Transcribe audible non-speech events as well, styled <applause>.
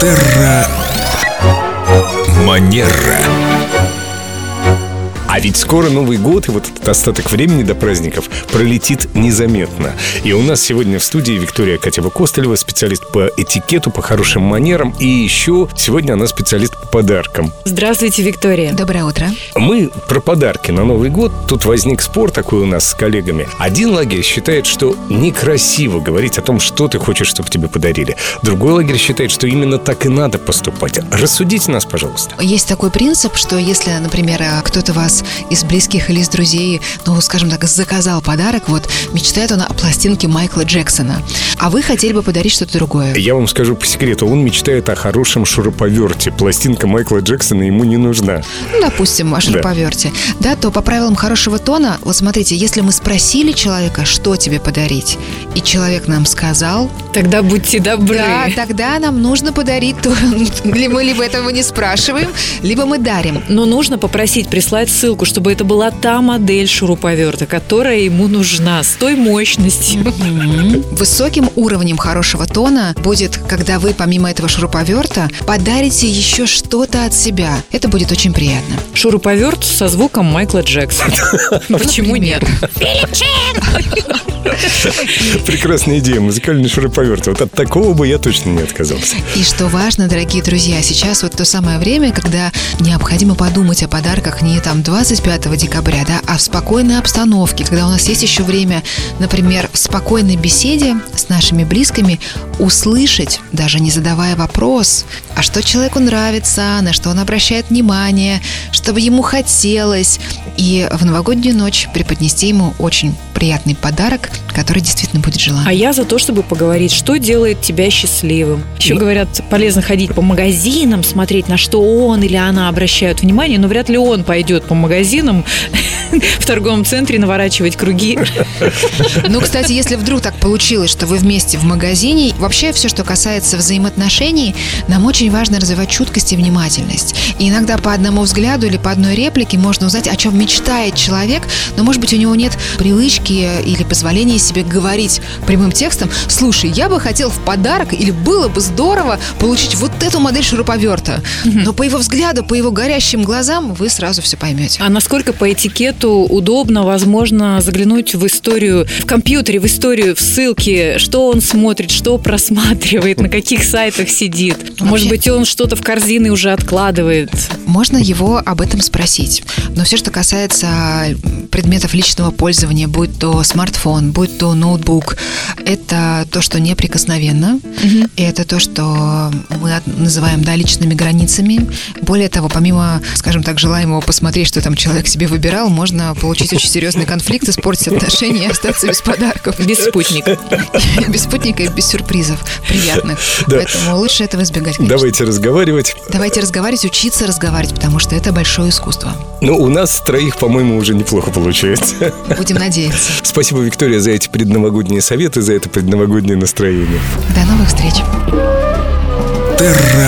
Терра Манера. А ведь скоро Новый год, и вот этот остаток времени до праздников пролетит незаметно. И у нас сегодня в студии Виктория Катева-Костылева, специалист по этикету, по хорошим манерам. И еще сегодня она специалист по подаркам. Здравствуйте, Виктория. Доброе утро. Мы про подарки на Новый год. Тут возник спор такой у нас с коллегами. Один лагерь считает, что некрасиво говорить о том, что ты хочешь, чтобы тебе подарили. Другой лагерь считает, что именно так и надо поступать. Рассудите нас, пожалуйста. Есть такой принцип, что если, например, кто-то вас из близких или из друзей, ну, скажем так, заказал подарок, вот, мечтает он о пластинке Майкла Джексона, а вы хотели бы подарить что-то другое. Я вам скажу по секрету, он мечтает о хорошем шуруповерте. Пластинка Майкла Джексона ему не нужна. Ну, допустим, о шуруповерте. Да, то по правилам хорошего тона, вот смотрите, если мы спросили человека, что тебе подарить, и человек нам сказал, Тогда будьте добры. да, тогда нам нужно подарить то, <laughs> или мы либо этого не спрашиваем, либо мы дарим. Но нужно попросить прислать ссылку, чтобы это была та модель шуруповерта, которая ему нужна, с той мощностью. Высоким уровнем хорошего тона будет, когда вы помимо этого шуруповерта подарите еще что-то от себя. Это будет очень приятно. Шуруповерт со звуком Майкла Джексона. <laughs> Почему нет? <laughs> Прекрасная идея, музыкальный шуруповерт. Вот от такого бы я точно не отказался. И что важно, дорогие друзья, сейчас вот то самое время, когда необходимо подумать о подарках не там 25 декабря, да, а в спокойной обстановке, когда у нас есть еще время, например, в спокойной беседе с нашими близкими услышать, даже не задавая вопрос, а что человеку нравится, на что он обращает внимание, чтобы ему хотелось, и в новогоднюю ночь преподнести ему очень приятный подарок, который действительно будет желан. А я за то, чтобы поговорить, что делает тебя счастливым. Еще Ну. говорят, полезно ходить по магазинам, смотреть, на что он или она обращают внимание, но вряд ли он пойдет по магазинам в торговом центре наворачивать круги. Ну, кстати, если вдруг так получилось, что вы вместе в магазине, вообще все, что касается взаимоотношений, нам очень важно развивать чуткость и внимательность. И иногда по одному взгляду или по одной реплике можно узнать, о чем мечтает человек, но, может быть, у него нет привычки или позволения себе говорить прямым текстом, слушай, я бы хотел в подарок или было бы здорово получить вот эту модель шуруповерта. Но по его взгляду, по его горящим глазам вы сразу все поймете. А насколько по этикету удобно, возможно, заглянуть в историю, в компьютере, в историю, в ссылки, что он смотрит, что просматривает, на каких сайтах сидит. Может быть, он что-то в корзины уже откладывает. Можно его об этом спросить. Но все, что касается предметов личного пользования, будь то смартфон, будь то ноутбук, это то, что неприкосновенно. И это то, что мы называем да, личными границами. Более того, помимо, скажем так, желаемого посмотреть, что там человек себе выбирал, можно получить очень серьезный конфликт, испортить отношения и остаться без подарков. Без спутника. <laughs> Без спутника и без сюрпризов приятных. Да. Поэтому лучше этого избегать, конечно. Давайте разговаривать. Давайте разговаривать, учиться разговаривать, потому что это большое искусство. Ну, у нас троих, по-моему, уже неплохо получается. Будем надеяться. <laughs> Спасибо, Виктория, за эти предновогодние советы, за это предновогоднее настроение. До новых встреч. Терра.